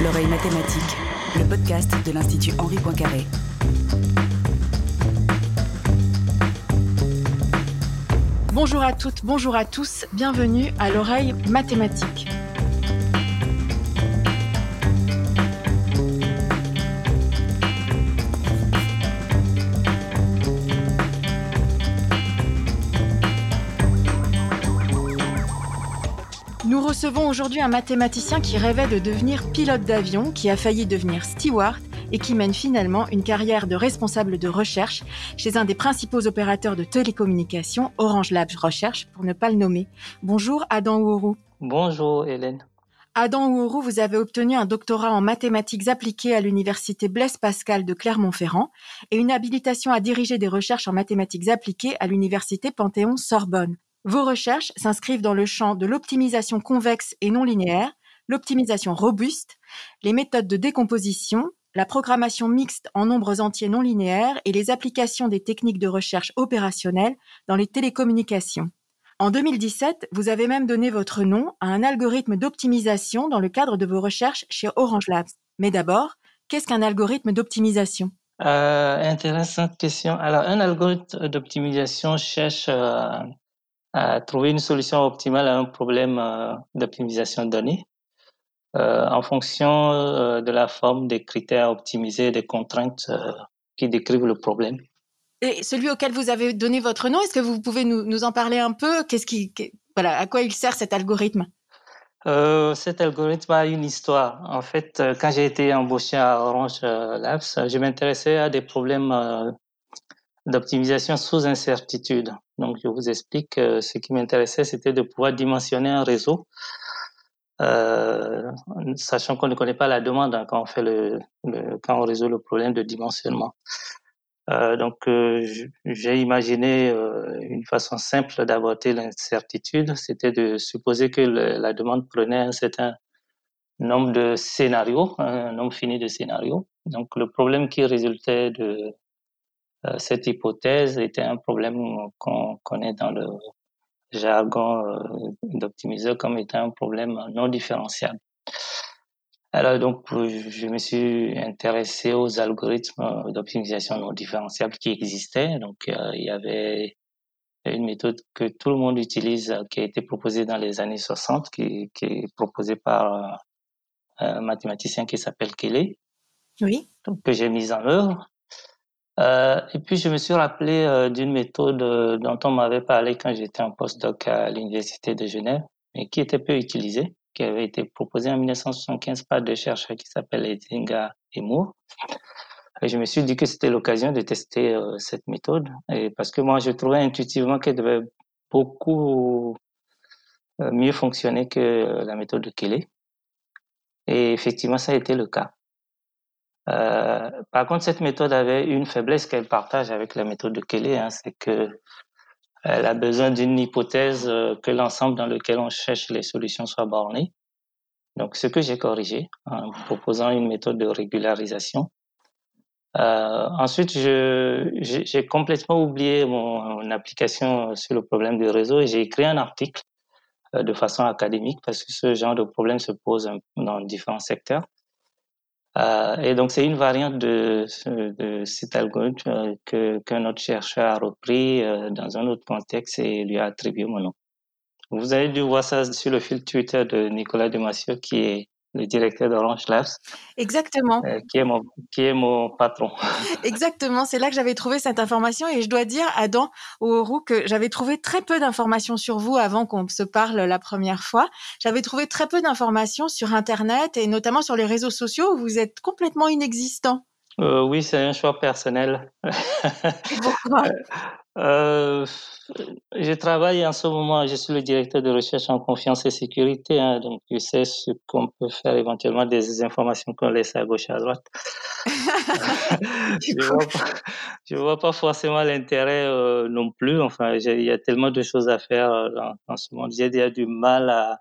L'oreille mathématique, le podcast de l'Institut Henri Poincaré. Bonjour à toutes, bonjour à tous, bienvenue à l'oreille mathématique. Recevons aujourd'hui un mathématicien qui rêvait de devenir pilote d'avion, qui a failli devenir steward et qui mène finalement une carrière de responsable de recherche chez un des principaux opérateurs de télécommunications, Orange Labs Recherche, pour ne pas le nommer. Bonjour Adam Ouourou. Bonjour Hélène. Adam Ouourou, vous avez obtenu un doctorat en mathématiques appliquées à l'université Blaise Pascal de Clermont-Ferrand et une habilitation à diriger des recherches en mathématiques appliquées à l'université Panthéon-Sorbonne. Vos recherches s'inscrivent dans le champ de l'optimisation convexe et non linéaire, l'optimisation robuste, les méthodes de décomposition, la programmation mixte en nombres entiers non linéaires et les applications des techniques de recherche opérationnelles dans les télécommunications. En 2017, vous avez même donné votre nom à un algorithme d'optimisation dans le cadre de vos recherches chez Orange Labs. Mais d'abord, qu'est-ce qu'un algorithme d'optimisation? Euh, Intéressante question. Alors, un algorithme d'optimisation cherche euh, à trouver une solution optimale à un problème euh, d'optimisation de données. Euh, en fonction euh, de la forme des critères optimisés, des contraintes qui décrivent le problème. Et celui auquel vous avez donné votre nom, est-ce que vous pouvez nous, nous en parler un peu? Qu'est-ce qui, voilà, à quoi il sert cet algorithme? Cet algorithme a une histoire. En fait, quand j'ai été embauché à Orange Labs, je m'intéressais à des problèmes d'optimisation sous incertitude. Donc, je vous explique, ce qui m'intéressait, c'était de pouvoir dimensionner un réseau euh, sachant qu'on ne connaît pas la demande hein, quand on fait le, quand on résout le problème de dimensionnement. Euh, donc, euh, j'ai imaginé euh, une façon simple d'aborder l'incertitude, c'était de supposer que le, la demande prenait un certain nombre de scénarios, un nombre fini de scénarios. Donc, le problème qui résultait de euh, cette hypothèse était un problème qu'on connaît dans le jargon euh, d'optimiseur comme étant un problème non différentiable. Alors donc, je me suis intéressé aux algorithmes d'optimisation non différentiable qui existaient. Donc, il y avait une méthode que tout le monde utilise, qui a été proposée dans les années 60, qui, qui est proposée par un mathématicien qui s'appelle Kelly. Oui. Donc, que j'ai mise en œuvre. Euh, et puis, je me suis rappelé euh, d'une méthode euh, dont on m'avait parlé quand j'étais en postdoc à l'Université de Genève, mais qui était peu utilisée, qui avait été proposée en 1975 par deux chercheurs qui s'appellent Ezinga et Moore. Et je me suis dit que c'était l'occasion de tester euh, cette méthode, et parce que moi, je trouvais intuitivement qu'elle devait beaucoup euh, mieux fonctionner que la méthode de Kelly. Et effectivement, ça a été le cas. Euh, par contre, cette méthode avait une faiblesse qu'elle partage avec la méthode de Kelly, hein, c'est que elle a besoin d'une hypothèse euh, que l'ensemble dans lequel on cherche les solutions soit borné. Donc, ce que j'ai corrigé en proposant une méthode de régularisation. Euh, ensuite, j'ai complètement oublié mon, application sur le problème du réseau et j'ai écrit un article de façon académique parce que ce genre de problème se pose dans différents secteurs. Euh, et donc, c'est une variante de, cet algorithme euh, que qu'un autre chercheur a repris euh, dans un autre contexte et lui a attribué mon nom. Vous avez dû voir ça sur le fil Twitter de Nicolas Demassieux, qui est le directeur d'Orange Labs. Exactement. Euh, qui, est mon, qui est mon patron. Exactement, c'est là que j'avais trouvé cette information et je dois dire, Adam Ouourou, que j'avais trouvé très peu d'informations sur vous avant qu'on se parle la première fois. J'avais trouvé très peu d'informations sur Internet et notamment sur les réseaux sociaux où vous êtes complètement inexistant. Euh, oui, c'est un choix personnel. Pourquoi? Euh, je travaille en ce moment, je suis le directeur de recherche en confiance et sécurité, hein, donc je sais ce qu'on peut faire éventuellement des informations qu'on laisse à gauche et à droite. je vois je vois pas forcément l'intérêt euh, non plus. Enfin, il y a tellement de choses à faire euh, dans, dans ce monde. J'ai déjà du mal à,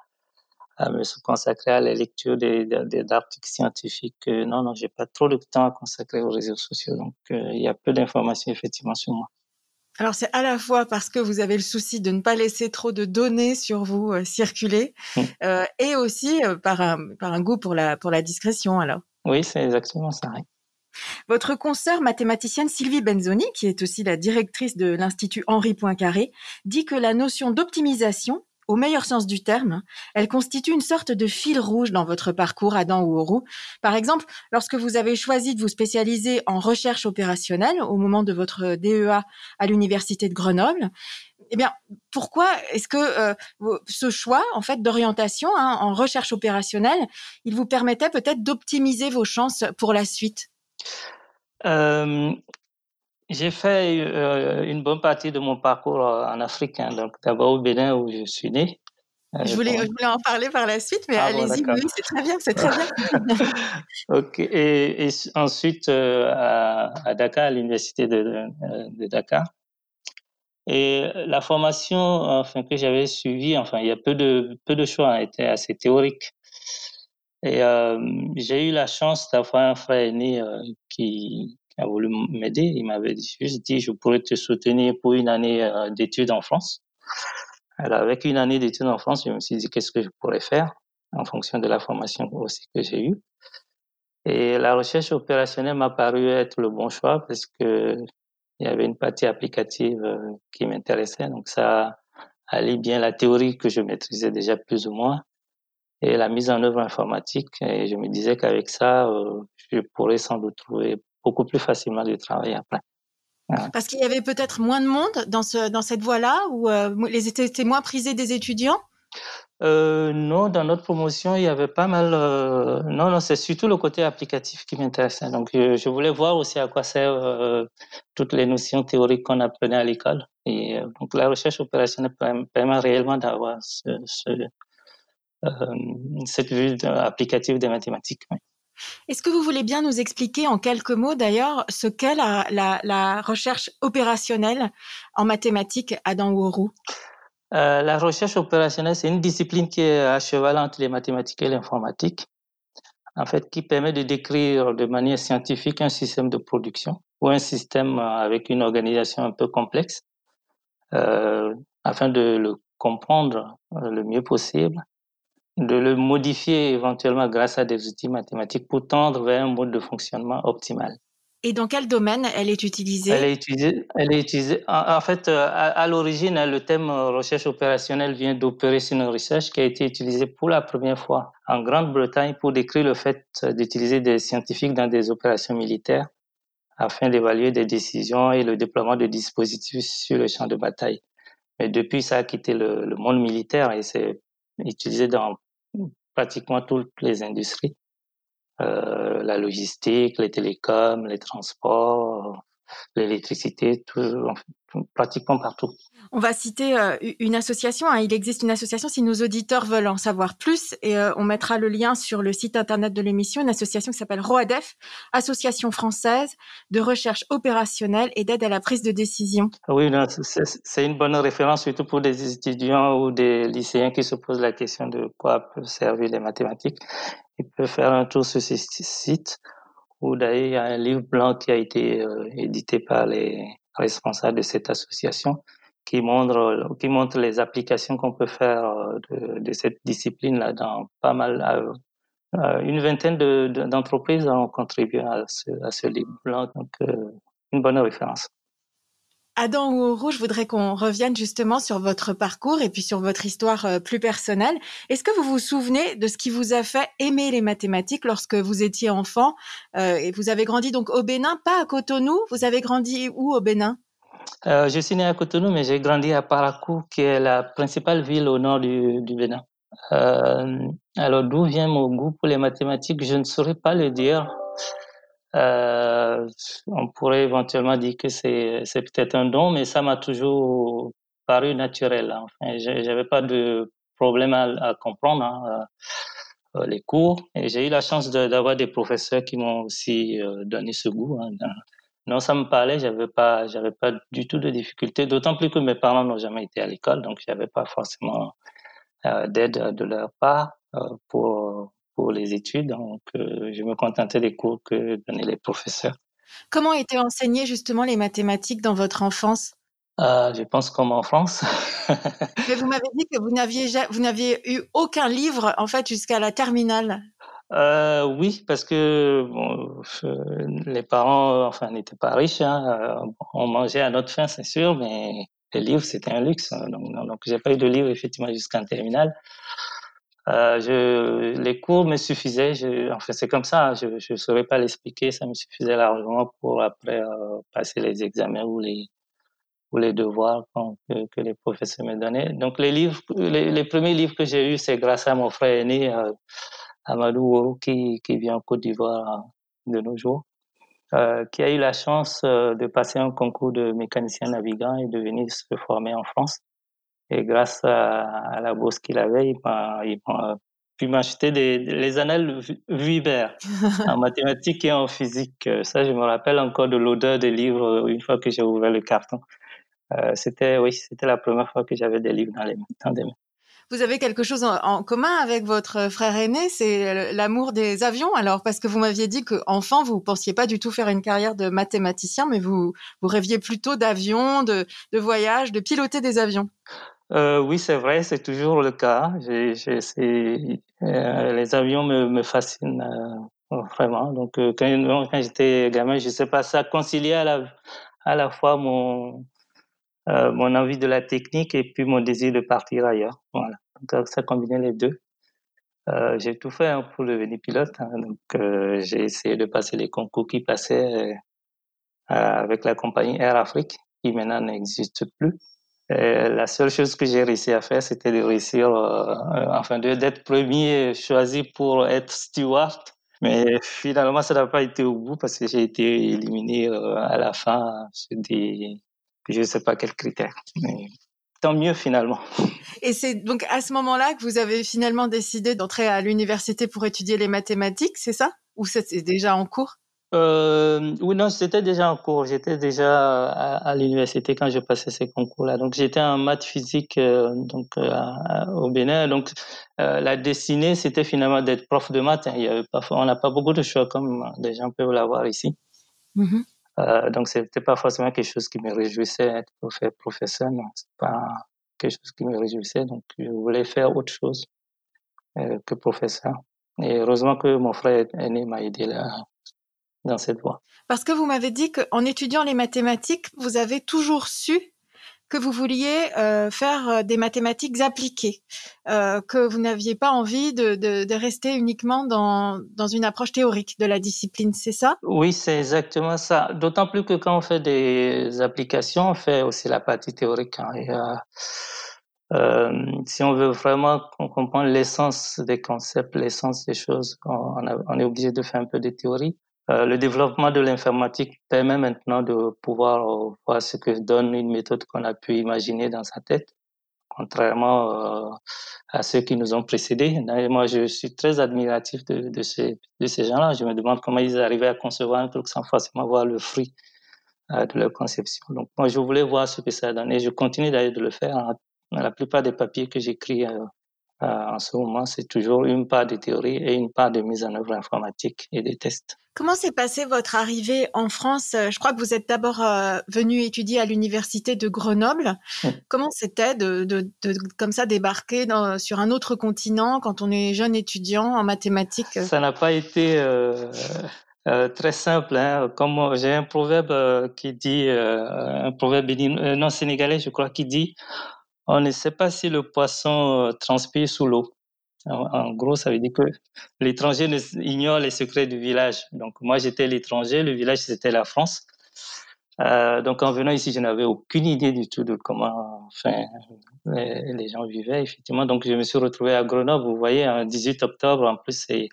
à me consacrer à la lecture des, des, articles scientifiques. non, non, j'ai pas trop de temps à consacrer aux réseaux sociaux, donc il y a peu d'informations effectivement sur moi. Alors c'est à la fois parce que vous avez le souci de ne pas laisser trop de données sur vous euh, circuler, mmh. euh, et aussi euh, par, un, par un goût pour la, pour la discrétion alors. Oui, c'est exactement ça. Votre consoeur mathématicienne Sylvie Benzoni, qui est aussi la directrice de l'Institut Henri Poincaré, dit que la notion d'optimisation au meilleur sens du terme, elle constitue une sorte de fil rouge dans votre parcours Adam Ouourou. Par exemple, lorsque vous avez choisi de vous spécialiser en recherche opérationnelle au moment de votre DEA à l'université de Grenoble, eh bien, pourquoi est-ce que euh, ce choix, en fait, d'orientation hein, en recherche opérationnelle, il vous permettait peut-être d'optimiser vos chances pour la suite? Euh, j'ai fait euh, une bonne partie de mon parcours euh, en Afrique, hein. donc d'abord au Bénin où je suis né. Euh, je, voulais, je voulais en parler par la suite, mais ah allez-y, oui, c'est très bien, c'est très bien. ok, et, ensuite à, à, Dakar, à l'université de, de, Dakar. Et la formation enfin, que j'avais suivie, enfin, il y a peu de, peu de choix, hein, était assez théorique. Et j'ai eu la chance d'avoir un frère aîné qui, a voulu m'aider. Il m'avait juste dit, je pourrais te soutenir pour une année euh, d'études en France. Alors, avec une année d'études en France, je me suis dit, qu'est-ce que je pourrais faire en fonction de la formation aussi que j'ai eue. Et la recherche opérationnelle m'a paru être le bon choix parce que il y avait une partie applicative euh, qui m'intéressait. Donc, ça allait bien la théorie que je maîtrisais déjà plus ou moins et la mise en œuvre informatique. Et je me disais qu'avec ça, euh, je pourrais sans doute trouver beaucoup plus facilement de travailler après. Parce qu'il y avait peut-être moins de monde dans, ce, dans cette voie-là, ou euh, les étaient moins prisés des étudiants? Euh, non, dans notre promotion, il y avait pas mal. Euh, non, non, c'est surtout le côté applicatif qui m'intéressait. Donc, je voulais voir aussi à quoi servent toutes les notions théoriques qu'on apprenait à l'école. Et donc, la recherche opérationnelle permet réellement d'avoir ce, cette vue applicative des mathématiques. Est-ce que vous voulez bien nous expliquer en quelques mots d'ailleurs ce qu'est la, recherche opérationnelle en mathématiques à Danwourou euh, La recherche opérationnelle, c'est une discipline qui est à cheval entre les mathématiques et l'informatique, en fait, qui permet de décrire de manière scientifique un système de production ou un système avec une organisation un peu complexe, euh, afin de le comprendre le mieux possible de le modifier éventuellement grâce à des outils mathématiques pour tendre vers un mode de fonctionnement optimal. Et dans quel domaine elle est utilisée? Elle est utilisée. Elle est utilisée en, fait, euh, à, l'origine, le thème recherche opérationnelle vient d'Operation Research qui a été utilisé pour la première fois en Grande-Bretagne pour décrire le fait d'utiliser des scientifiques dans des opérations militaires afin d'évaluer des décisions et le déploiement de dispositifs sur le champ de bataille. Mais depuis, ça a quitté le, le monde militaire et c'est utilisé dans pratiquement toutes les industries. Euh, la logistique, les télécoms, les transports, l'électricité, pratiquement partout. On va citer euh, une association. Hein. Il existe une association si nos auditeurs veulent en savoir plus et euh, on mettra le lien sur le site internet de l'émission. Une association qui s'appelle ROADEF, Association française de recherche opérationnelle et d'aide à la prise de décision. Oui, c'est une bonne référence surtout pour des étudiants ou des lycéens qui se posent la question de quoi peuvent servir les mathématiques. Ils peuvent faire un tour sur ce site où d'ailleurs il y a un livre blanc qui a été euh, édité par les responsables de cette association qui montre, qui montre les applications qu'on peut faire euh, de, de cette discipline-là dans pas mal, euh, une vingtaine d'entreprises ont contribué à ce, à ce livre blanc, donc une bonne référence. Adam Ouourou, je voudrais qu'on revienne justement sur votre parcours et puis sur votre histoire euh, plus personnelle. Est-ce que vous vous souvenez de ce qui vous a fait aimer les mathématiques lorsque vous étiez enfant euh, et vous avez grandi donc au Bénin, pas à Cotonou Vous avez grandi où au Bénin? Euh, Je suis né à Cotonou, mais j'ai grandi à Parakou, qui est la principale ville au nord du Bénin. alors d'où vient mon goût pour les mathématiques? Je ne saurais pas le dire. Euh, on pourrait éventuellement dire que c'est, c'est peut-être un don, mais ça m'a toujours paru naturel. Hein. Enfin, j'avais pas de problème à, comprendre hein, euh, les cours, et j'ai eu la chance d'avoir des professeurs qui m'ont aussi euh, donné ce goût. Hein. Non, ça me parlait, j'avais pas, j'avais pas du tout de difficultés, d'autant plus que mes parents n'ont jamais été à l'école, donc j'avais pas forcément d'aide de leur part. pour pour les études. Donc, je me contentais des cours que donnaient les professeurs. Comment étaient enseignées justement les mathématiques dans votre enfance? Je pense comme en France. Mais vous m'avez dit que vous n'aviez vous n'aviez eu aucun livre en fait jusqu'à la terminale. Euh, oui, parce que bon, les parents, enfin, n'étaient pas riches. Hein, on mangeait à notre faim, c'est sûr, mais les livres, c'était un luxe. Hein, donc, donc j'ai pas eu de livre effectivement jusqu'en terminale. Euh, je, les cours me suffisaient. Je, enfin, c'est comme ça. Hein, je ne saurais pas l'expliquer. Ça me suffisait largement pour après euh, passer les examens ou les ou les devoirs que, les professeurs me donnaient. Donc les livres, les, premiers livres que j'ai eus, c'est grâce à mon frère aîné. Euh, Amadou qui, qui vit en Côte d'Ivoire de nos jours, euh, qui a eu la chance de passer un concours de mécanicien navigant et de venir se former en France. Et grâce à, la bourse qu'il avait, il m'a, pu m'acheter des, les annales Vuibert en mathématiques et en physique. Ça, je me rappelle encore de l'odeur des livres une fois que j'ai ouvert le carton. Euh, c'était, oui, c'était la première fois que j'avais des livres dans les dans mains. Vous avez quelque chose en, commun avec votre frère aîné, c'est l'amour des avions. Alors, parce que vous m'aviez dit qu'enfant, vous pensiez pas du tout faire une carrière de mathématicien, mais vous, vous rêviez plutôt d'avions, de, de voyages, de piloter des avions. Euh, oui, c'est vrai, c'est toujours le cas. Euh, les avions me, fascinent euh, vraiment. Donc, quand, j'étais gamin, je sais pas, ça conciliait à la, fois mon, envie de la technique et puis mon désir de partir ailleurs. Voilà. Donc ça combinait les deux. J'ai tout fait hein, pour devenir pilote. Hein. Donc j'ai essayé de passer les concours qui passaient avec la compagnie Air Afrique, qui maintenant n'existe plus. Et la seule chose que j'ai réussi à faire, c'était de réussir, enfin, d'être premier choisi pour être steward. Mais finalement, ça n'a pas été au bout parce que j'ai été éliminé à la fin sur des, je ne sais pas quels critères. Mais tant mieux finalement. Et c'est donc à ce moment-là que vous avez finalement décidé d'entrer à l'université pour étudier les mathématiques, c'est ça? Ou c'est déjà en cours? Euh, oui, non, c'était déjà en cours. J'étais déjà à, l'université quand je passais ces concours-là. Donc, j'étais en maths physique euh, donc euh, au Bénin. Donc, euh, la destinée, c'était finalement d'être prof de maths. Il y avait pas, on n'a pas beaucoup de choix comme des gens peuvent l'avoir ici. Mm euh, donc, c'était pas forcément quelque chose qui me réjouissait être professeur, non, c'est pas quelque chose qui me réjouissait. Donc, je voulais faire autre chose euh, que professeur. Et heureusement que mon frère aîné m'a aidé là, dans cette voie. Parce que vous m'avez dit qu'en étudiant les mathématiques, vous avez toujours su que vous vouliez euh, faire euh, des mathématiques appliquées, euh, que vous n'aviez pas envie de, de, de, rester uniquement dans, dans une approche théorique de la discipline, c'est ça? Oui, c'est exactement ça. D'autant plus que quand on fait des applications, on fait aussi la partie théorique. Hein, et, euh, si on veut vraiment comprendre l'essence des concepts, l'essence des choses, on, on est obligé de faire un peu de théorie. Euh, le développement de l'informatique permet maintenant de pouvoir euh, voir ce que donne une méthode qu'on a pu imaginer dans sa tête, contrairement euh, à ceux qui nous ont précédés. moi, je suis très admiratif de, ces, gens-là. Je me demande comment ils arrivaient à concevoir un truc sans forcément voir le fruit de leur conception. Donc, moi, je voulais voir ce que ça donné. Je continue d'ailleurs de le faire. Hein. La plupart des papiers que j'écris en ce moment, c'est toujours une part de théorie et une part de mise en œuvre informatique et des tests. Comment s'est passée votre arrivée en France? Euh, Je crois que vous êtes d'abord euh, venu étudier à l'université de Grenoble. Comment c'était de, de, de, comme ça débarquer dans, sur un autre continent quand on est jeune étudiant en mathématiques? Ça n'a pas été euh, euh, très simple. Hein. Comme j'ai un proverbe qui dit, un proverbe non sénégalais, je crois, qui dit on ne sait pas si le poisson transpire sous l'eau. En, gros, ça veut dire que l'étranger ignore les secrets du village. Donc, moi, j'étais l'étranger, le village, c'était la France. Euh, donc, en venant ici, je n'avais aucune idée du tout de comment enfin, les, gens vivaient, effectivement. Donc, je me suis retrouvé à Grenoble, vous voyez, un 18 octobre, en plus, c'est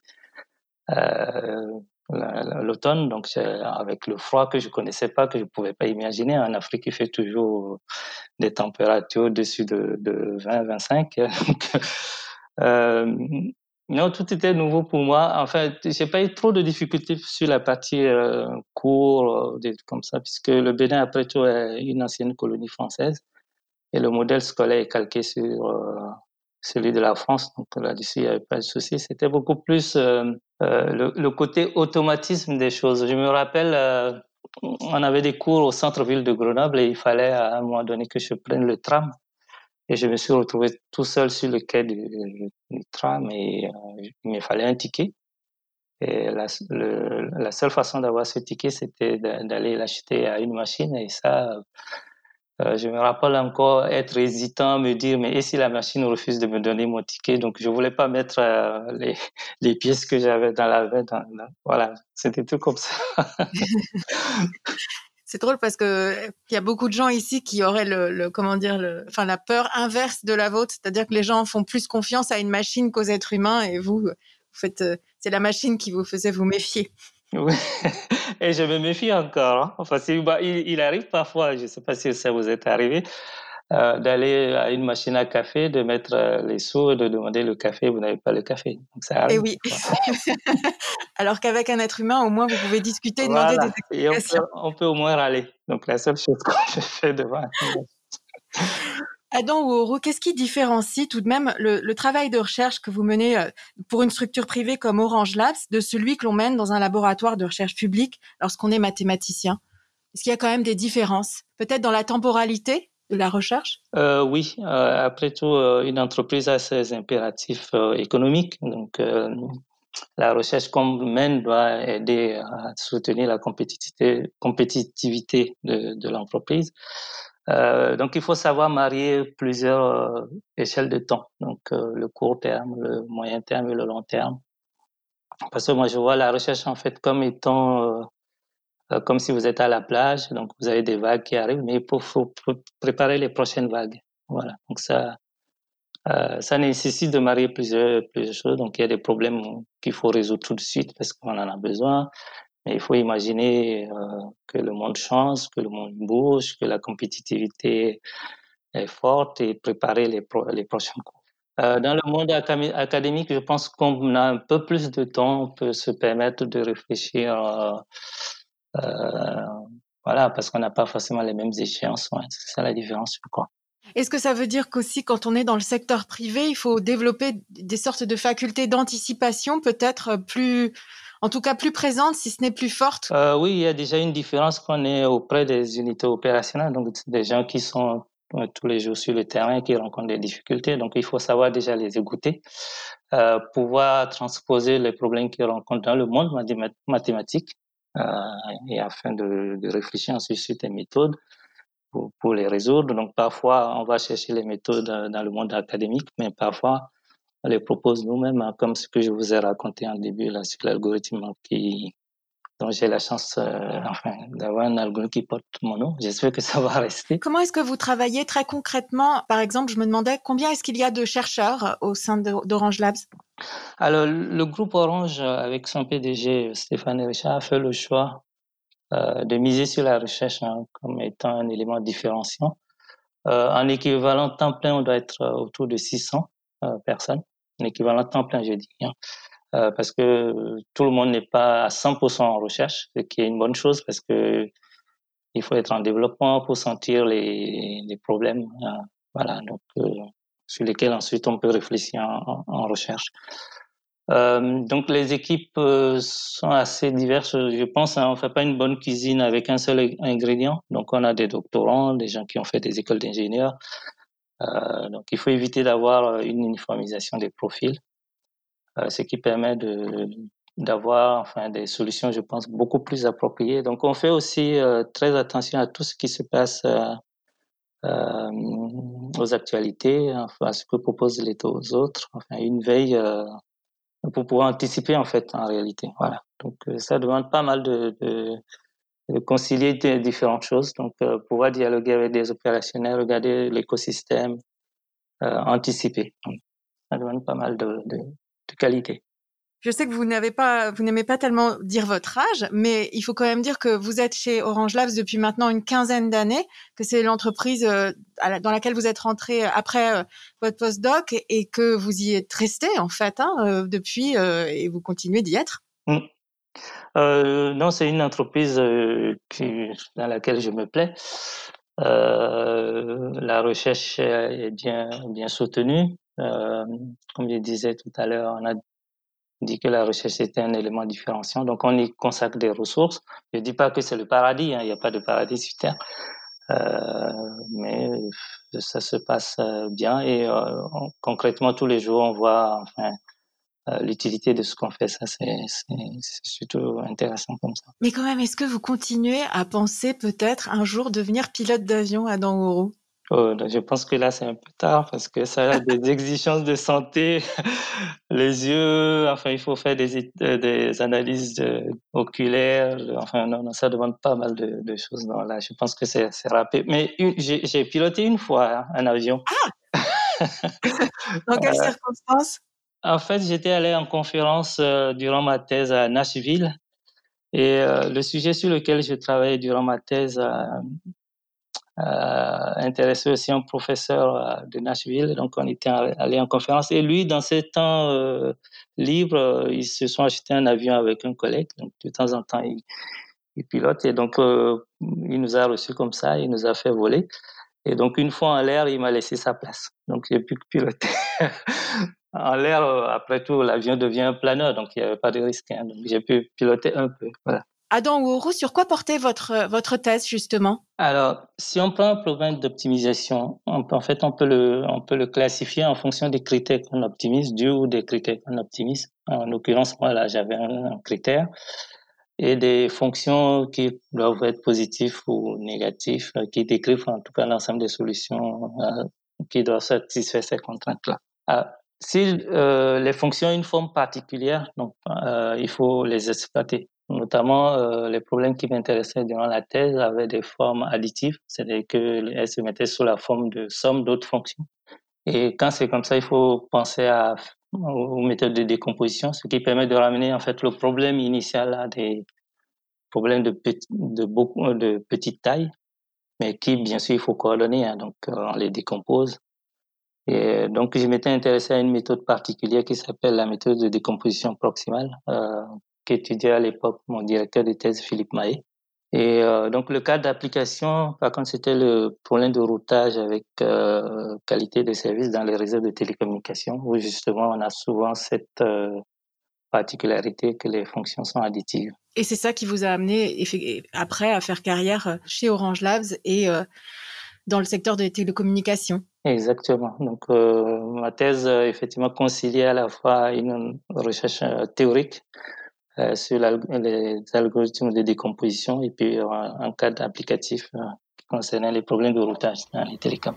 euh, l'automne, donc avec le froid que je connaissais pas, que je pouvais pas imaginer. En Afrique, il fait toujours des températures au-dessus de, de 20-25. Euh, non, tout était nouveau pour moi. En fait, j'ai pas eu trop de difficultés sur la partie euh, cours, euh, comme ça, puisque le Bénin, après tout, est une ancienne colonie française et le modèle scolaire est calqué sur, euh, celui de la France. Donc là-dessus, il n'y avait pas de souci. C'était beaucoup plus le, le, côté automatisme des choses. Je me rappelle, on avait des cours au centre-ville de Grenoble et il fallait à un moment donné que je prenne le tram. Et je me suis retrouvé tout seul sur le quai du, tram et euh, il me fallait un ticket. Et la, la seule façon d'avoir ce ticket, c'était d'aller l'acheter à une machine. Et ça, euh, je me rappelle encore être hésitant, me dire, mais et si la machine refuse de me donner mon ticket? Donc, je voulais pas mettre euh, les, pièces que j'avais dans la veine. voilà, c'était tout comme ça. C'est drôle parce que il y a beaucoup de gens ici qui auraient le, comment dire, enfin la peur inverse de la vôtre, c'est-à-dire que les gens font plus confiance à une machine qu'aux êtres humains, et vous, vous faites, euh, c'est la machine qui vous faisait vous méfier. Oui, et je me méfie encore. Hein. Enfin, bah, il, il, arrive parfois, je ne sais pas si ça vous est arrivé, euh, d'aller à une machine à café, de mettre euh, les sous et de demander le café, vous n'avez pas le café. Donc ça arrive. Et oui. Alors qu'avec un être humain, au moins, vous pouvez discuter, demander des explications. Et on, peut, au moins râler. Donc la seule chose que je fais devant. Adam Ouourou, qu'est-ce qui différencie tout de même le, travail de recherche que vous menez euh, pour une structure privée comme Orange Labs de celui que l'on mène dans un laboratoire de recherche publique lorsqu'on est mathématicien? Est-ce qu'il y a quand même des différences Peut-être dans la temporalité de la recherche? Euh, Oui, euh, après tout, une entreprise a ses impératifs économiques. Donc, la recherche qu'on mène doit aider à soutenir la compétitivité, de l'entreprise. Donc, il faut savoir marier plusieurs échelles de temps. Donc, le court terme, le moyen terme et le long terme. Parce que moi, je vois la recherche en fait comme étant euh, comme si vous êtes à la plage, donc vous avez des vagues qui arrivent, mais il faut, préparer les prochaines vagues. Voilà, donc ça, euh, ça nécessite de marier plusieurs choses. Donc il y a des problèmes qu'il faut résoudre tout de suite parce qu'on en a besoin. Mais il faut imaginer euh, que le monde change, que le monde bouge, que la compétitivité est forte et préparer les, prochains cours. Euh, dans le monde académique, je pense qu'on a un peu plus de temps, on peut se permettre de réfléchir euh, voilà, parce qu'on n'a pas forcément les mêmes échéances. c'est ça la différence, quoi. Est-ce que ça veut dire qu'aussi, quand on est dans le secteur privé, il faut développer des sortes de facultés d'anticipation, peut-être plus, en tout cas plus présentes, si ce n'est plus fortes euh, Oui, il y a déjà une différence qu'on est auprès des unités opérationnelles, donc des gens qui sont tous les jours sur le terrain, qui rencontrent des difficultés. Donc, il faut savoir déjà les écouter, euh, pouvoir transposer les problèmes qu'ils rencontrent dans le monde mathématique euh, et afin de, réfléchir ensuite sur des méthodes pour, les résoudre. Donc parfois, on va chercher les méthodes dans le monde académique, mais parfois, les propose nous-mêmes, hein, comme ce que je vous ai raconté en début là, sur l'algorithme qui, dont j'ai la chance euh, enfin, d'avoir un algorithme qui porte mon nom. J'espère que ça va rester. Comment est-ce que vous travaillez très concrètement? Par exemple, je me demandais combien est-ce qu'il y a de chercheurs au sein d'Orange Labs? Alors, le groupe Orange, avec son PDG Stéphane Richard, a fait le choix euh, de miser sur la recherche hein, comme étant un élément différenciant. Euh, en équivalent temps plein, on doit être autour de 600 euh, personnes. En équivalent temps plein, je dis. Hein. Euh, parce que tout le monde n'est pas à 100% en recherche, ce qui est une bonne chose parce que il faut être en développement pour sentir les, les problèmes, euh, voilà, donc euh, sur lesquels ensuite on peut réfléchir en, recherche. donc les équipes sont assez diverses, je pense. Hein, on fait pas une bonne cuisine avec un seul ingrédient. Donc on a des doctorants, des gens qui ont fait des écoles d'ingénieurs. Donc il faut éviter d'avoir une uniformisation des profils. Euh, ce qui permet de d'avoir enfin des solutions, je pense, beaucoup plus appropriées. Donc, on fait aussi euh, très attention à tout ce qui se passe euh, euh aux actualités, enfin, ce que proposent les autres, enfin, une veille euh, pour pouvoir anticiper en fait en réalité. Voilà. Donc, ça demande pas mal de, de concilier différentes choses. Donc, pouvoir dialoguer avec des opérationnels, regarder l'écosystème, anticiper. Donc, ça demande pas mal de, de, de qualité. Je sais que vous n'avez pas, vous n'aimez pas tellement dire votre âge, mais il faut quand même dire que vous êtes chez Orange Labs depuis maintenant une quinzaine d'années, que c'est l'entreprise euh, dans laquelle vous êtes rentré après euh, votre postdoc et que vous y êtes resté en fait hein, euh, depuis et vous continuez d'y être. Euh, non, c'est une entreprise qui, dans laquelle je me plais. Euh, la recherche est bien soutenue. comme je disais tout à l'heure, on a dit que la recherche était un élément différenciant, donc on y consacre des ressources. Je ne dis pas que c'est le paradis, hein, il n'y a pas de paradis sur Terre, mais ça se passe bien et concrètement tous les jours on voit euh, l'utilité de ce qu'on fait. Ça, c'est surtout intéressant comme ça. Mais quand même, est-ce que vous continuez à penser peut-être un jour devenir pilote d'avion à Dangourou Oh, je pense que là, c'est un peu tard parce que ça a des exigences de santé. Les yeux, enfin, il faut faire des, euh, des analyses oculaires. Enfin, non, ça demande pas mal de, de choses. Non, là, je pense que c'est rapide. Mais j'ai piloté une fois hein, un avion. Ah Dans quelles circonstances? En fait, j'étais allé en conférence euh, durant ma thèse à Nashville et euh, le sujet sur lequel je travaillais durant ma thèse a, intéressé aussi un professeur euh, de Nashville. Donc, on était allé en conférence et lui, dans ses temps libres, ils se sont achetés un avion avec un collègue. Donc, de temps en temps, il pilote et donc il nous a reçus comme ça, il nous a fait voler. Et donc, une fois en l'air, il m'a laissé sa place. Donc, j'ai pu piloter. en l'air, euh, après tout, l'avion devient un planeur, donc il n'y avait pas de risque. Hein. donc, j'ai pu piloter un peu. Voilà. Adam Ouourou, sur quoi portait votre, votre thèse, justement? Alors, si on prend un problème d'optimisation, en fait, on peut, le, on peut le classifier en fonction des critères qu'on optimise, du ou des critères qu'on optimise. En l'occurrence, moi, là, j'avais un, critère et des fonctions qui doivent être positives ou négatives, euh, qui décrivent en tout cas l'ensemble des solutions euh, qui doivent satisfaire ces contraintes-là. Ah, si euh, les fonctions ont une forme particulière, donc il faut les exploiter. Notamment, les problèmes qui m'intéressaient durant la thèse avaient des formes additives, c'est-à-dire qu'elles se mettaient sous la forme de somme d'autres fonctions. Et quand c'est comme ça, il faut penser à, aux méthodes de décomposition, ce qui permet de ramener en fait le problème initial à des problèmes de, de, beaucoup, de petite taille, mais qui, bien sûr, il faut coordonner. Hein, donc, on les décompose et donc, je m'étais intéressé à une méthode particulière qui s'appelle la méthode de décomposition proximale, euh, qu'étudiait à l'époque mon directeur de thèse, Philippe Mahé. Et euh, donc, le cas d'application, par contre, c'était le problème de routage avec euh, qualité de service dans les réseaux de télécommunications, où justement, on a souvent cette euh, particularité que les fonctions sont additives. Et c'est ça qui vous a amené après à faire carrière chez Orange Labs et dans le secteur des télécommunications. Exactement. Donc, ma thèse, effectivement, conciliait à la fois une recherche théorique euh, sur les algorithmes de décomposition et puis un cadre applicatif qui concernait les problèmes de routage dans les télécoms.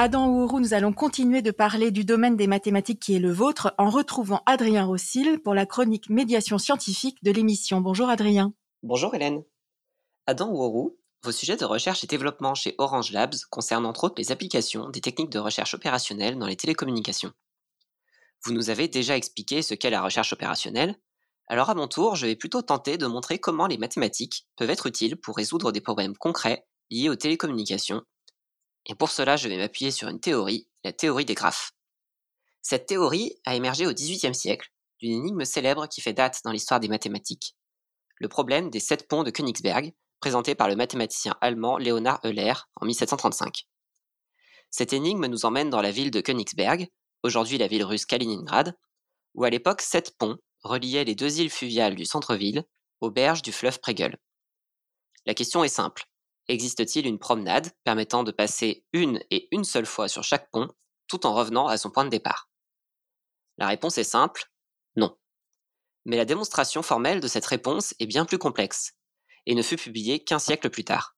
Adam Ouourou, nous allons continuer de parler du domaine des mathématiques qui est le vôtre en retrouvant Adrien Rossil pour la chronique médiation scientifique de l'émission. Bonjour Adrien. Bonjour Hélène. Adam Ouourou, vos sujets de recherche et développement chez Orange Labs concernent entre autres les applications des techniques de recherche opérationnelle dans les télécommunications. Vous nous avez déjà expliqué ce qu'est la recherche opérationnelle, alors à mon tour, je vais plutôt tenter de montrer comment les mathématiques peuvent être utiles pour résoudre des problèmes concrets liés aux télécommunications et pour cela, je vais m'appuyer sur une théorie, la théorie des graphes. Cette théorie a émergé au XVIIIe siècle d'une énigme célèbre qui fait date dans l'histoire des mathématiques. Le problème des sept ponts de Königsberg, présenté par le mathématicien allemand Leonhard Euler en 1735. Cette énigme nous emmène dans la ville de Königsberg, aujourd'hui la ville russe Kaliningrad, où à l'époque sept ponts reliaient les deux îles fluviales du centre-ville aux berges du fleuve Pregel. La question est simple. Existe-t-il une promenade permettant de passer une et une seule fois sur chaque pont tout en revenant à son point de départ? La réponse est simple, non. Mais la démonstration formelle de cette réponse est bien plus complexe et ne fut publiée qu'un siècle plus tard.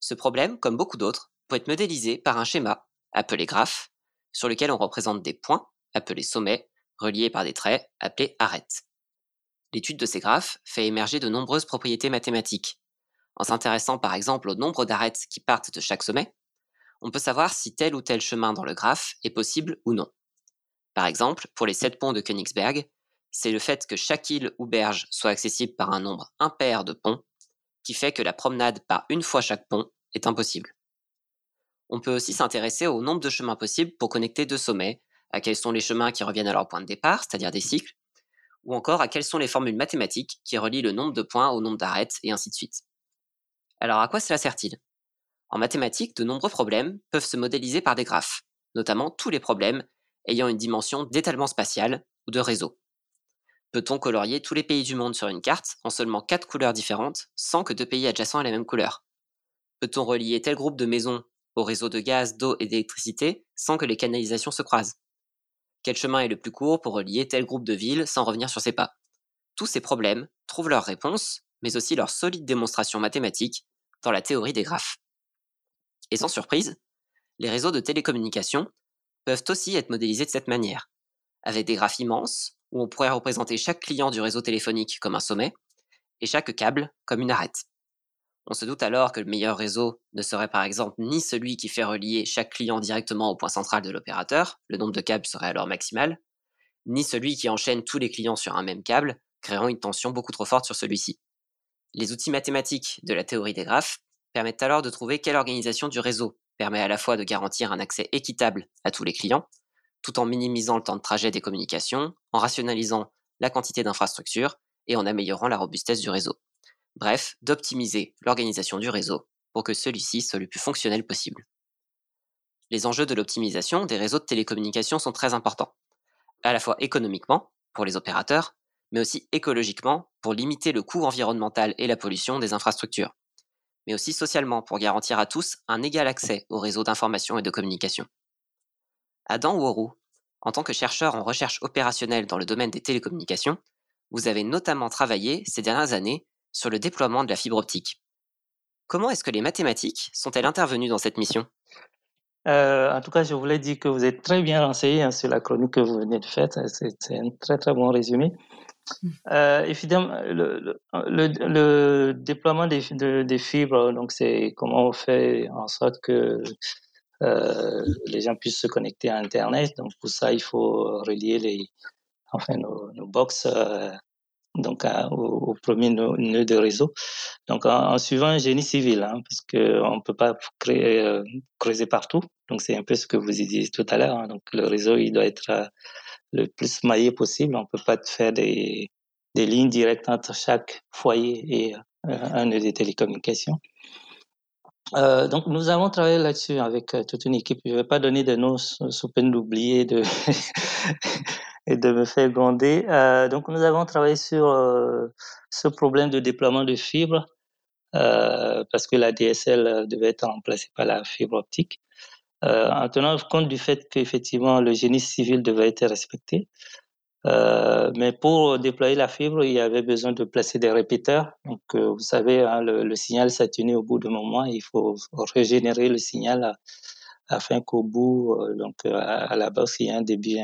Ce problème, comme beaucoup d'autres, peut être modélisé par un schéma, appelé graphe, sur lequel on représente des points, appelés sommets, reliés par des traits, appelés arêtes. L'étude de ces graphes fait émerger de nombreuses propriétés mathématiques, en s'intéressant par exemple au nombre d'arêtes qui partent de chaque sommet, on peut savoir si tel ou tel chemin dans le graphe est possible ou non. Par exemple, pour les sept ponts de Königsberg, c'est le fait que chaque île ou berge soit accessible par un nombre impair de ponts qui fait que la promenade par une fois chaque pont est impossible. On peut aussi s'intéresser au nombre de chemins possibles pour connecter deux sommets, à quels sont les chemins qui reviennent à leur point de départ, c'est-à-dire des cycles, ou encore à quelles sont les formules mathématiques qui relient le nombre de points au nombre d'arêtes, et ainsi de suite. Alors à quoi cela sert-il? En mathématiques, de nombreux problèmes peuvent se modéliser par des graphes, notamment tous les problèmes ayant une dimension d'étalement spatial ou de réseau. Peut-on colorier tous les pays du monde sur une carte en seulement quatre couleurs différentes sans que deux pays adjacents aient la même couleur? Peut-on relier tel groupe de maisons au réseau de gaz, d'eau et d'électricité sans que les canalisations se croisent? Quel chemin est le plus court pour relier tel groupe de villes sans revenir sur ses pas? Tous ces problèmes trouvent leur réponse, mais aussi leur solide démonstration mathématique dans la théorie des graphes. Et sans surprise, les réseaux de télécommunications peuvent aussi être modélisés de cette manière, avec des graphes immenses où on pourrait représenter chaque client du réseau téléphonique comme un sommet et chaque câble comme une arête. On se doute alors que le meilleur réseau ne serait par exemple ni celui qui fait relier chaque client directement au point central de l'opérateur, le nombre de câbles serait alors maximal, ni celui qui enchaîne tous les clients sur un même câble, créant une tension beaucoup trop forte sur celui-ci. Les outils mathématiques de la théorie des graphes permettent alors de trouver quelle organisation du réseau permet à la fois de garantir un accès équitable à tous les clients, tout en minimisant le temps de trajet des communications, en rationalisant la quantité d'infrastructures et en améliorant la robustesse du réseau. Bref, d'optimiser l'organisation du réseau pour que celui-ci soit le plus fonctionnel possible. Les enjeux de l'optimisation des réseaux de télécommunications sont très importants, à la fois économiquement, pour les opérateurs, mais aussi écologiquement, pour limiter le coût environnemental et la pollution des infrastructures mais aussi socialement pour garantir à tous un égal accès aux réseaux d'information et de communication. Adam Wourou, en tant que chercheur en recherche opérationnelle dans le domaine des télécommunications, vous avez notamment travaillé ces dernières années sur le déploiement de la fibre optique. Comment est-ce que les mathématiques sont-elles intervenues dans cette mission? Euh, en tout cas, je voulais dire que vous êtes très bien renseigné hein, sur la chronique que vous venez de faire. C'est un très très bon résumé. Euh, évidemment, le, le, le, déploiement des, des fibres, donc c'est comment on fait en sorte que les gens puissent se connecter à Internet. Donc pour ça, il faut relier les, enfin nos, nos box euh, donc au, premier nœud de réseau. Donc en, suivant un génie civil, hein, parce que on peut pas euh, creuser partout. Donc c'est un peu ce que vous disiez tout à l'heure. Hein. Donc le réseau, il doit être euh, le plus maillé possible. On peut pas faire des, lignes directes entre chaque foyer et euh, un nœud de télécommunications. Euh, donc nous avons travaillé là-dessus avec euh, toute une équipe. Je ne vais pas donner de noms sous peine d'oublier et de me faire gronder. Euh, donc nous avons travaillé sur euh, ce problème de déploiement de fibres parce que la DSL devait être remplacée par la fibre optique. en tenant compte du fait qu'effectivement le génie civil devait être respecté, euh, mais pour déployer la fibre, il y avait besoin de placer des répéteurs. Donc, euh, vous savez, hein, le, signal s'atténue au bout d'un moment. Il faut régénérer le signal afin qu'au bout, euh, donc à, la base, il y ait un débit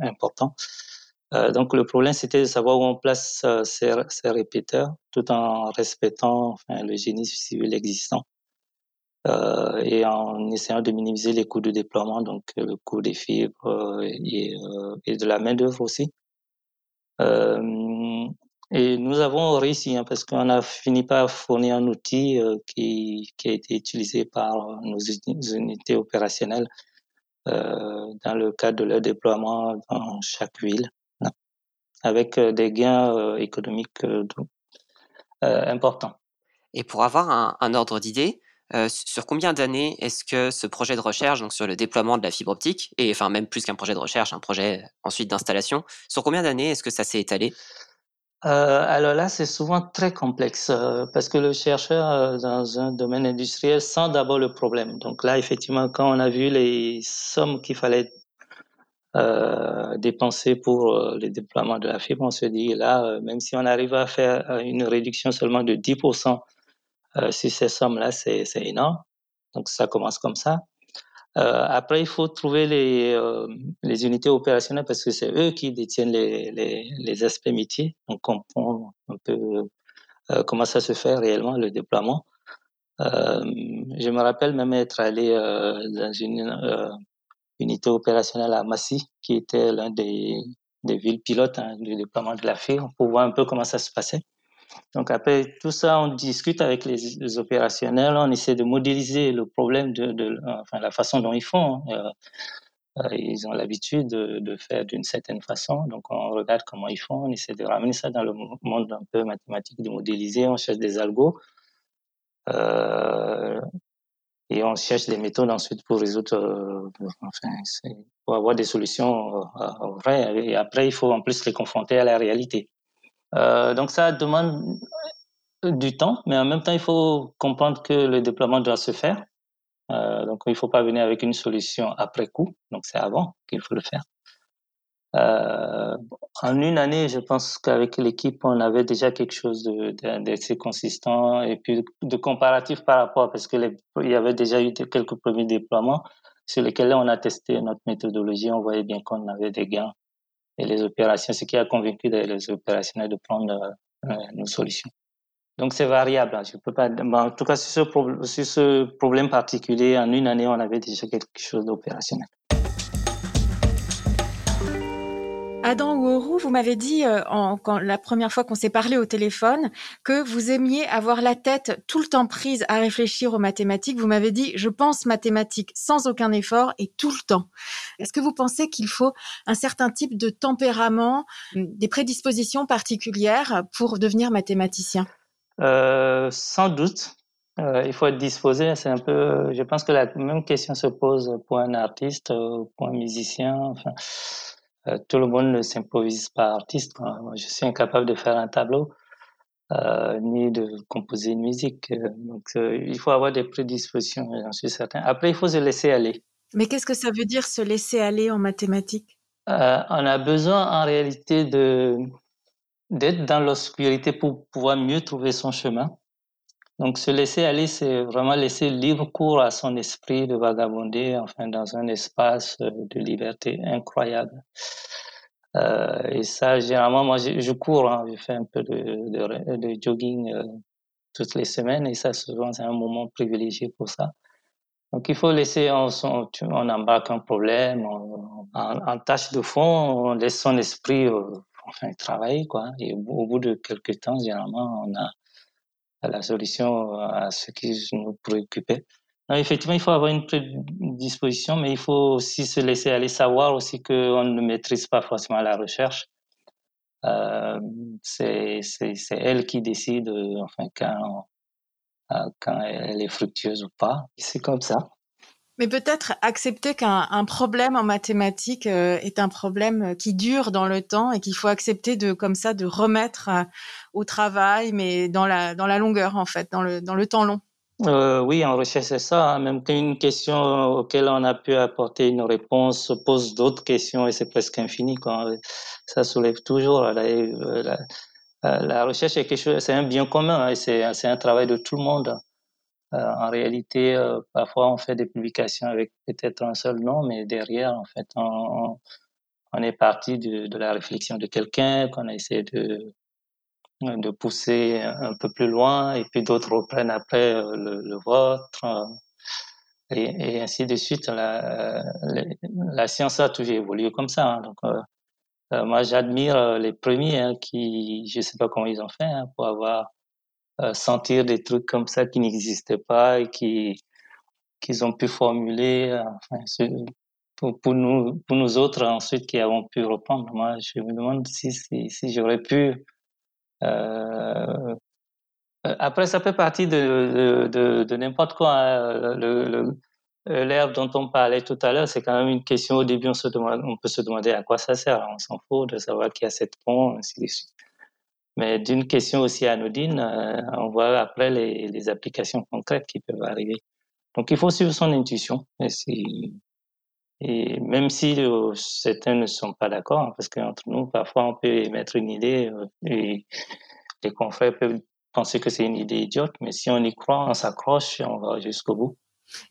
important. donc, le problème, c'était de savoir où on place ces, répéteurs tout en respectant le génie civil existant. Euh, et en essayant de minimiser les coûts de déploiement, donc euh, le coût des fibres euh, et, de la main-d'œuvre aussi. et nous avons réussi hein, parce qu'on a fini par fournir un outil qui, qui, a été utilisé par nos unités opérationnelles dans le cadre de leur déploiement dans chaque ville, hein, avec des gains économiques importants. Et pour avoir un, un ordre d'idée, sur combien d'années est-ce que ce projet de recherche, donc sur le déploiement de la fibre optique, et enfin même plus qu'un projet de recherche, un projet ensuite d'installation, sur combien d'années est-ce que ça s'est étalé? Alors là, c'est souvent très complexe parce que le chercheur dans un domaine industriel sent d'abord le problème. Donc là, effectivement, quand on a vu les sommes qu'il fallait dépenser pour le déploiement de la fibre, on se dit là, même si on arrive à faire une réduction seulement de 10% euh, si ces sommes-là, c'est énorme. Donc ça commence comme ça. Euh, après, il faut trouver les, euh, les unités opérationnelles parce que c'est eux qui détiennent les, les, les, aspects métiers. On comprend un peu comment ça se fait réellement, le déploiement. Je me rappelle même être allé dans une unité opérationnelle à Massy, qui était l'un des, villes pilotes hein, du déploiement de la fibre, pour voir un peu comment ça se passait. Donc après tout ça, on discute avec les, opérationnels, on essaie de modéliser le problème de, enfin la façon dont ils font. Hein. Euh, ils ont l'habitude de, faire d'une certaine façon. Donc, on regarde comment ils font, on essaie de ramener ça dans le monde un peu mathématique, de modéliser, on cherche des algos. Euh, et on cherche des méthodes ensuite pour résoudre, euh, enfin, pour avoir des solutions euh, vraies. Et après, il faut en plus les confronter à la réalité. Euh, donc ça demande du temps, mais en même temps, il faut comprendre que le déploiement doit se faire. Euh, donc, il ne faut pas venir avec une solution après coup. Donc, c'est avant qu'il faut le faire. Euh, en une année, je pense qu'avec l'équipe, on avait déjà quelque chose d'assez consistant et puis de comparatif par rapport, parce qu'il y avait déjà eu quelques premiers déploiements sur lesquels on a testé notre méthodologie. On voyait bien qu'on avait des gains et les opérations, ce qui a convaincu les opérationnels de prendre euh, nos solutions. Donc c'est variable. Hein. Je peux pas. en tout cas, sur ce, sur ce problème particulier, en une année, on avait déjà quelque chose d'opérationnel. Adam Ouourou, vous m'avez dit euh, en, quand, la première fois qu'on s'est parlé au téléphone que vous aimiez avoir la tête tout le temps prise à réfléchir aux mathématiques. Vous m'avez dit je pense mathématiques sans aucun effort et tout le temps. Est-ce que vous pensez qu'il faut un certain type de tempérament, des prédispositions particulières pour devenir mathématicien? Euh, Sans doute. Euh, il faut être disposé. C'est un peu. Je pense que la même question se pose pour un artiste, pour un musicien. Enfin euh, tout le monde ne s'improvise pas artiste. Moi, je suis incapable de faire un tableau. Euh, ni de composer une musique. Euh, donc, euh, il faut avoir des prédispositions, j'en suis certain. Après, il faut se laisser aller. Mais qu'est-ce que ça veut dire se laisser aller en mathématiques? Euh, On a besoin en réalité de d'être dans l'obscurité pour pouvoir mieux trouver son chemin. Donc, se laisser aller, c'est vraiment laisser libre cours à son esprit de vagabonder, enfin, dans un espace euh, de liberté incroyable. Euh, et ça, généralement, moi, je, cours, hein, je fais un peu de, jogging euh, toutes les semaines, et ça, souvent, c'est un moment privilégié pour ça. Donc, il faut laisser, on, on, on embarque un problème, on, en, tâche de fond, on laisse son esprit, enfin, travailler, quoi. Et au bout de quelques temps, généralement, on a la solution à ce qui nous préoccupait. effectivement, il faut avoir une prédisposition, mais il faut aussi se laisser aller savoir aussi qu'on ne maîtrise pas forcément la recherche. Euh, c'est elle qui décide, enfin, quand, quand elle est fructueuse ou pas. C'est comme ça. Mais peut-être accepter qu'un problème en mathématiques euh, est un problème qui dure dans le temps et qu'il faut accepter de comme ça de remettre euh, au travail, mais dans la dans la longueur en fait, dans le dans le temps long. Euh, oui, en recherche, c'est ça. Hein. Même qu'une question auquel on a pu apporter une réponse pose d'autres questions et c'est presque infini. Quoi. Ça soulève toujours la recherche est quelque chose, c'est un bien commun hein, et c'est un travail de tout le monde. Euh, en réalité, euh, parfois, on fait des publications avec peut-être un seul nom, mais derrière, en fait, on, est parti de, la réflexion de quelqu'un qu'on a essayé de, pousser un peu plus loin, et puis d'autres reprennent après euh, le, vôtre, et, ainsi de suite. La, science a toujours évolué comme ça. Hein, donc, moi, j'admire les premiers hein, qui, je sais pas comment ils ont fait hein, pour avoir sentir des trucs comme ça qui n'existaient pas et qui qu'ils ont pu formuler euh, pour, pour, nous pour nous autres ensuite qui avons pu reprendre moi je me demande si si, j'aurais pu euh, après ça fait partie de de, de, n'importe quoi hein. L'air dont on parlait tout à l'heure, c'est quand même une question. Au début, on, se demande, on peut se demander à quoi ça sert. On s'en fout de savoir qu'il y a cette pont, ainsi de suite. Mais d'une question aussi anodine, euh, on voit après les, applications concrètes qui peuvent arriver. Donc il faut suivre son intuition. Et, et même si euh, certains ne sont pas d'accord, hein, parce qu'entre nous, parfois on peut émettre une idée euh, et les confrères peuvent penser que c'est une idée idiote, mais si on y croit, on s'accroche et on va jusqu'au bout.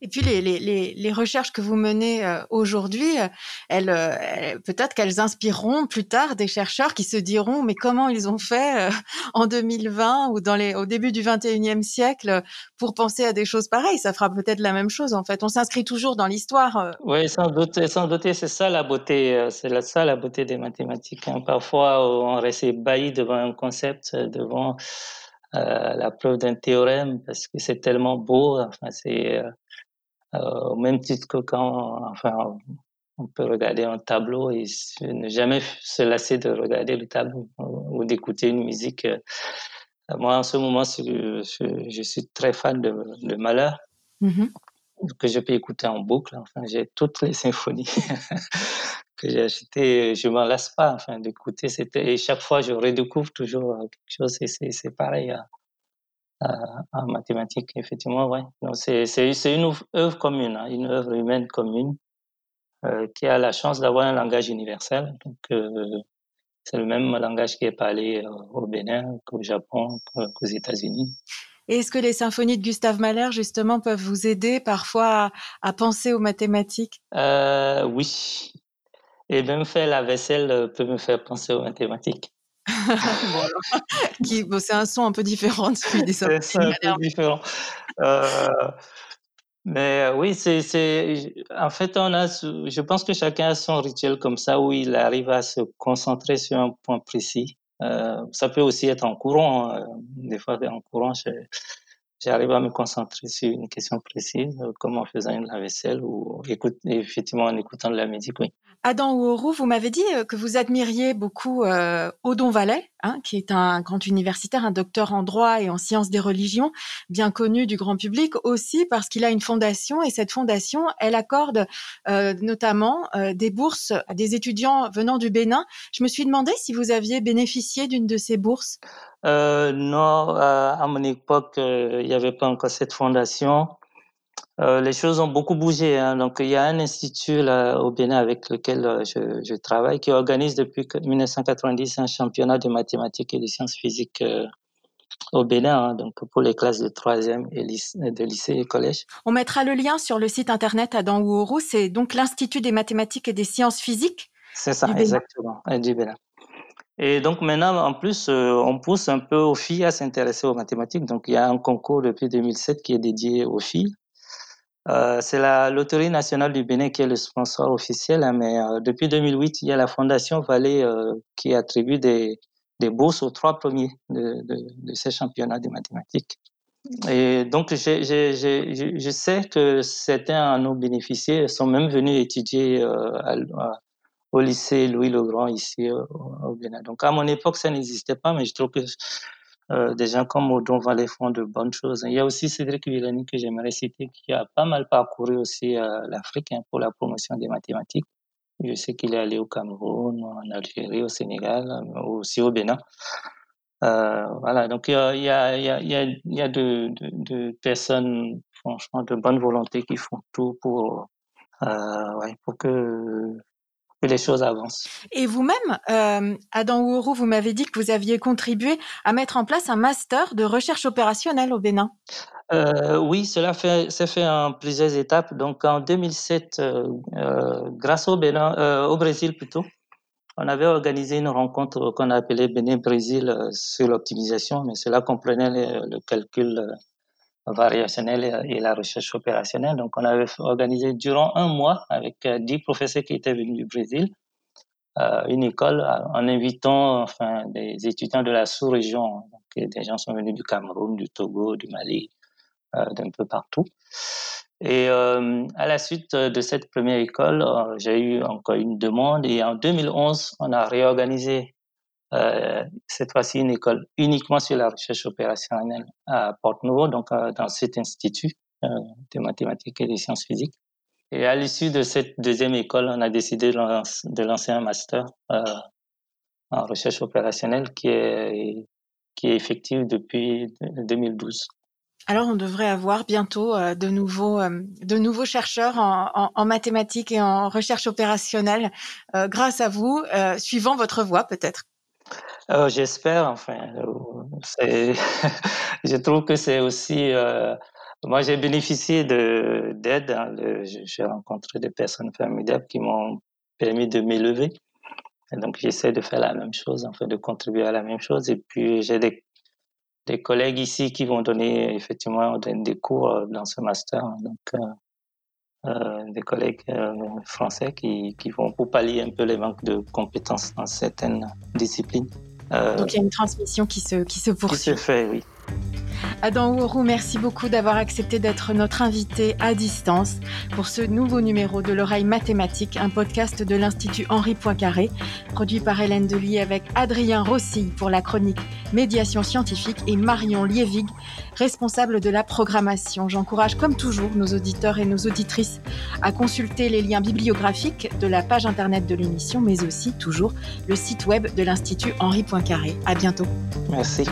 Et puis les, les, les, recherches que vous menez euh, aujourd'hui, euh, elles, elles peut-être qu'elles inspireront plus tard des chercheurs qui se diront mais comment ils ont fait euh, en 2020 ou dans les, au début du 21e siècle pour penser à des choses pareilles. Ça fera peut-être la même chose en fait. On s'inscrit toujours dans l'histoire. Oui, sans doute, sans doute, c'est ça la beauté, c'est ça la beauté des mathématiques. Hein. Parfois, on reste ébahi devant un concept, devant euh, la preuve d'un théorème parce que c'est tellement beau. Enfin, c'est euh, au même titre que quand, enfin, on peut regarder un tableau et ne jamais se lasser de regarder le tableau ou d'écouter une musique. Moi, en ce moment, je, suis très fan de, de Malheur, mm-hmm. que je peux écouter en boucle. Enfin, j'ai toutes les symphonies que j'ai achetées. Je m'en lasse pas, enfin, d'écouter. Et chaque fois, je redécouvre toujours quelque chose. Et c'est pareil en mathématiques, effectivement, ouais. C'est une œuvre commune, hein, une œuvre humaine commune euh, qui a la chance d'avoir un langage universel. Donc, euh, c'est le même langage qui est parlé euh, au Bénin qu'au Japon, qu'aux États-Unis. Et est-ce que les symphonies de Gustave Mahler, justement, peuvent vous aider parfois à, penser aux mathématiques? Oui. Et même faire la vaisselle peut me faire penser aux mathématiques. c'est un son un peu différent des C'est un peu différent. Mais euh, oui, c'est, en fait, on a, je pense que chacun a son rituel comme ça où il arrive à se concentrer sur un point précis. Euh, ça peut aussi être en courant. Hein. Des fois, en courant, j'arrive à me concentrer sur une question précise, comme en faisant une lave-vaisselle ou écoute, effectivement en écoutant de la musique, oui. Adam Ouourou, vous m'avez dit euh, que vous admiriez beaucoup euh, Odon Vallet, hein, qui est un grand universitaire, un docteur en droit et en sciences des religions, bien connu du grand public aussi parce qu'il a une fondation et cette fondation, elle accorde euh, notamment des bourses à des étudiants venant du Bénin. Je me suis demandé si vous aviez bénéficié d'une de ces bourses. non, à mon époque, il n'y avait pas encore cette fondation. Euh, les choses ont beaucoup bougé. Hein. Donc, il y a un institut là, au Bénin avec lequel euh, je, je, travaille qui organise depuis 1990 un championnat de mathématiques et de sciences physiques euh, au Bénin, hein, donc pour les classes de troisième et de lycée et collège. On mettra le lien sur le site internet Adam Ouourou. C'est donc l'Institut des mathématiques et des sciences physiques. C'est ça, exactement, du Bénin. Et donc maintenant, en plus, on pousse un peu aux filles à s'intéresser aux mathématiques. Donc il y a un concours depuis 2007 qui est dédié aux filles. Euh, c'est la Loterie nationale du Bénin qui est le sponsor officiel, hein, mais euh, depuis 2008, il y a la Fondation Vallée euh, qui attribue des, des bourses aux trois premiers de, de, de ces championnats de mathématiques. Et donc, je, sais que certains en ont bénéficié, sont même venus étudier à, au lycée Louis le Grand ici au Bénin. Donc, à mon époque, ça n'existait pas, mais je trouve que euh, des gens comme Odon Vallée font de bonnes choses. Il y a aussi Cédric Villani que j'aimerais citer qui a pas mal parcouru aussi euh, l'Afrique hein, pour la promotion des mathématiques. Je sais qu'il est allé au Cameroun, en Algérie, au Sénégal, euh, aussi au Bénin. Euh, voilà, donc il y a, il y a, il y a, il y a de, de, de, personnes, franchement, de bonne volonté qui font tout pour, euh, ouais, pour que que les choses avancent. Et vous-même, euh, Adam Ouourou, vous m'avez dit que vous aviez contribué à mettre en place un master de recherche opérationnelle au Bénin. Euh, oui, cela s'est fait en plusieurs étapes. Donc en 2007, euh, euh, grâce au Bénin, au Brésil plutôt, on avait organisé une rencontre qu'on appelait Bénin-Brésil sur l'optimisation, mais cela comprenait le, le calcul variationnelle et la recherche opérationnelle. Donc, on avait organisé durant un mois avec euh, dix professeurs qui étaient venus du Brésil, euh, une école en invitant enfin des étudiants de la sous-région. Des gens sont venus du Cameroun, du Togo, du Mali, euh, d'un peu partout. Et euh, à la suite de cette première école, euh, j'ai eu encore une demande et en 2011, on a réorganisé euh, cette fois-ci une école uniquement sur la recherche opérationnelle à Porte-Nouveau, donc euh, dans cet institut euh, de mathématiques et de sciences physiques. Et à l'issue de cette deuxième école, on a décidé de lancer un master en recherche opérationnelle qui est, qui est effectif depuis 2012. Alors, on devrait avoir bientôt de, nouveaux, de nouveaux chercheurs en, mathématiques et en recherche opérationnelle grâce à vous, suivant votre voie peut-être. Euh, J'espère, enfin. Euh, je trouve que c'est aussi. Euh, moi, j'ai bénéficié d'aide. Hein, j'ai rencontré des personnes formidables qui m'ont permis de m'élever. Donc, j'essaie de faire la même chose, en fait, de contribuer à la même chose. Et puis, j'ai des, collègues ici qui vont donner effectivement des, cours dans ce master. Hein. Des collègues euh, français qui, qui vont pour pallier un peu les manques de compétences dans certaines disciplines. Euh, Donc il y a une transmission qui se, qui se poursuit. Qui se fait, oui. Adam Ouorou, merci beaucoup d'avoir accepté d'être notre invité à distance pour ce nouveau numéro de l'oreille mathématique, un podcast de l'Institut Henri Poincaré, produit par Hélène Delis avec Adrien Rossi pour la chronique Médiation scientifique et Marion Lievig, responsable de la programmation. J'encourage comme toujours nos auditeurs et nos auditrices à consulter les liens bibliographiques de la page internet de l'émission, mais aussi toujours le site web de l'Institut Henri Poincaré. À bientôt. Merci.